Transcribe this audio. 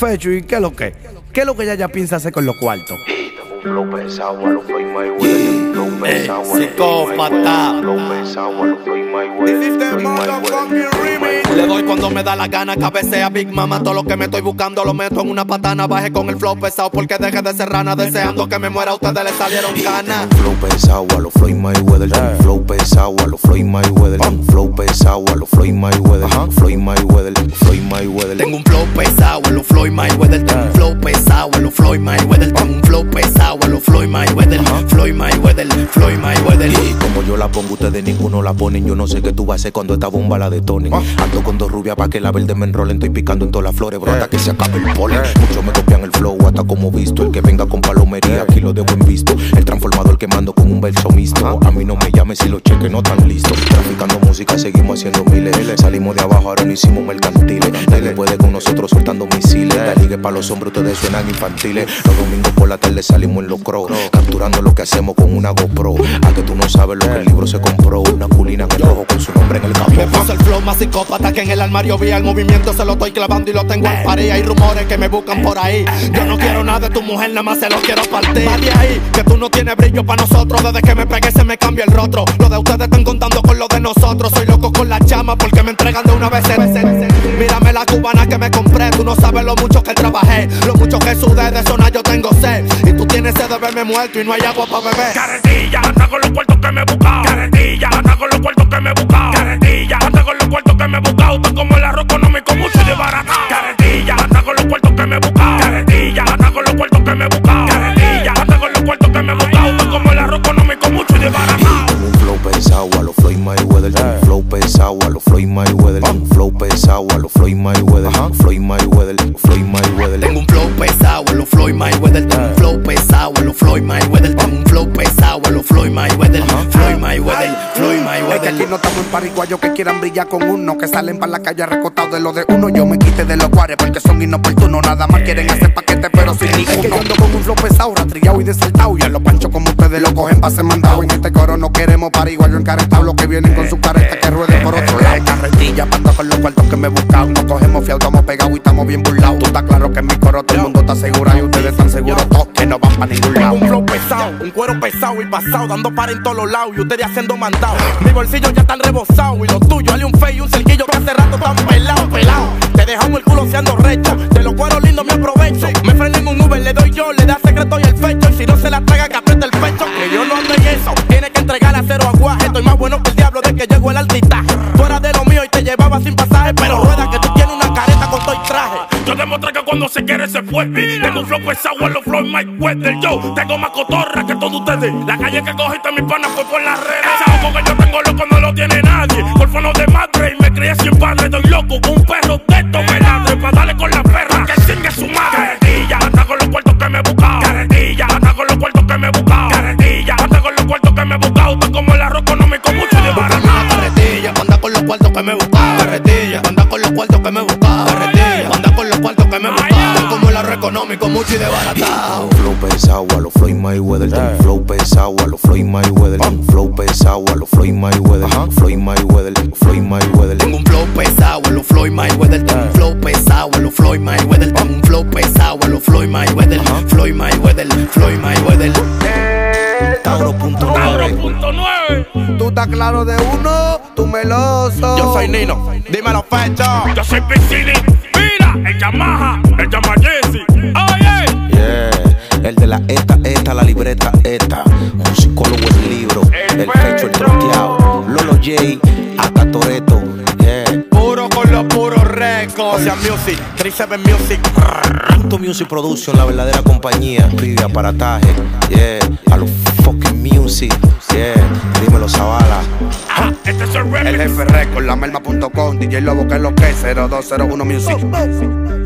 Fecho, ¿y qué es lo que? ¿Qué es lo que ella ya piensa hacer con los cuartos? Flow pesado a los Floyd Mayweather. Flow pesado a los Floyd psicópata. Pesado a. Le doy cuando me da la gana, cabecea Big Mama. Todo lo que me estoy buscando lo meto en una patana. Baje con el flow pesado porque deje de ser rana. Deseando que me muera, a ustedes le salieron canas. Flow pesado a los Floyd Mayweather. Flow pesado a los Floyd Mayweather. Flow pesado a los Floyd Mayweather. Floyd Mayweather. Floyd Mayweather. Tengo un flow pesado en los Floyd Mayweather. La pongo, ustedes ninguno la ponen. Yo no sé qué tú vas a hacer cuando esta bomba la detonen. Ando con dos rubias pa' que la verde me enrolen. Estoy picando en todas las flores, bro, hasta que se acabe el polen. Muchos me copian el flow, hasta como visto. El que venga con palomería, aquí lo dejo en visto. El transformador quemando con un verso mixto. A mí no me llames si los cheques no están listos. Traficando música, seguimos haciendo miles. Salimos de abajo, ahora no hicimos mercantiles. Nadie puede con nosotros soltando misiles. La ligue para los hombres, ustedes suenan infantiles. Los domingos por la tarde salimos en los crocs. Capturando lo que hacemos con una GoPro. A que tú no sabes lo que libro se compró. Una culina en el rojo con su nombre en el Me capó. puso el flow más psicópata que en el armario vi el movimiento se lo estoy clavando y lo tengo en pared. Hay rumores que me buscan por ahí. Yo no quiero nada de tu mujer, nada más se lo quiero partir. Va de ahí, que tú no tienes brillo para nosotros. Desde que me pegué se me cambia el rostro. Lo de ustedes están contando con lo de nosotros. Soy loco con la llama porque me entregan de una vez. Mírame la cubana que me compré. Tú no sabes lo mucho que trabajé, lo mucho que sudé. De zona yo. Tienes sed de verme muerto y no hay agua para beber. Carretilla, anda con los cuartos que me he buscado. Carretilla, anda con los cuartos que me he a los Floyd Mayweather. Floyd Mayweather. Mayweather. Tengo un flow pesado en los Floyd Mayweather. Tengo un flow pesado en los Floyd Mayweather. Tengo un flow pesado en los Floyd Mayweather. Floyd Mayweather, Floyd Es que aquí Mayweather. no estamos en pariguayos que quieran brillar con uno, que salen para la calle recostados de lo de uno. Yo me quité de los cuares porque son inoportunos, nada más quieren hacer paquete, pero sin ninguno. Es que yo ando con un flow pesado, rastrillado y desaltado. Y a los panchos como ustedes lo cogen pa' ser mandado. En este coro no queremos pariguayos encaretados, los que vienen con su careta que rueden por otro Carretilla, pando con los cuartos que me he buscado. No cogemos fiado, estamos pegados y estamos bien burlados. Tú estás claro que en mi coro todo el mundo está seguro y ustedes están seguros que no van para ningún lado. Un flow pesado, un cuero pesado y pasado, dando para en todos los lados y ustedes haciendo mandado. Mi bolsillo ya están rebosados y los tuyos, hay un fe y un cerquillo que hace rato están pelado, pelado. Te dejamos el culo seando recho, de los cueros lindos me aprovecho. Me freno en un Uber, le doy yo, le da Yo demostré que cuando se quiere se fue. Tengo un flow pesado en los flow Mike Weather. Yo tengo más cotorra que todos ustedes. La calle que cogiste mi pana fue por las redes. Ese ojo que yo tengo loco no lo tiene nadie. Orfano de madre y me crié sin padre. Estoy loco con un perro de estos me ladre. Pa' darle con la perra que singue su madre. Carretilla, anda con los cuartos que me he buscado. Carretilla, anda con los cuartos que me he buscado. Carretilla, anda con los cuartos que me he buscado. Está como el arroz económico, mucho de Una barata. carretilla, anda con los cuartos que me buscaba. Carretilla, anda con los cuartos que me. Carretilla, anda con los cuartos que me como el arroz económico, mucho y desbaratado. Tengo un flow pesado a los Floyd Mayweather. Tengo un flow pesado a los Floyd Mayweather. Tengo un flow pesado a los Floyd Mayweather. Floyd Mayweather. Floyd Mayweather. Tengo un flow pesado en los Floyd Mayweather. Tengo un flow pesado en los Floyd Mayweather. Tengo un flow pesado en los Floyd Mayweather. Floyd Mayweather, Floyd Mayweather. Tauro.9. Tauro.9. Tú estás claro de uno, tú meloso. Yo soy Nino, dímelo fecho. Yo soy Piscini. El Yamaha, el Yamaha Jesse. Oye. Yeah, el de la esta, esta, la libreta, esta. Un psicólogo el libro, el pecho, el troteado. Lolo J, hasta Toreto. Yeah. Puro con los puros récords. Ocean Music, 37 Music. Punto Music Production, la verdadera compañía. Pide aparataje, yeah. A los fucking music, yeah. Dímelo, Zavala. Ah, este es el El jefe record, la melma.com, DJ Lobo, que es lo que es, 0201 Music.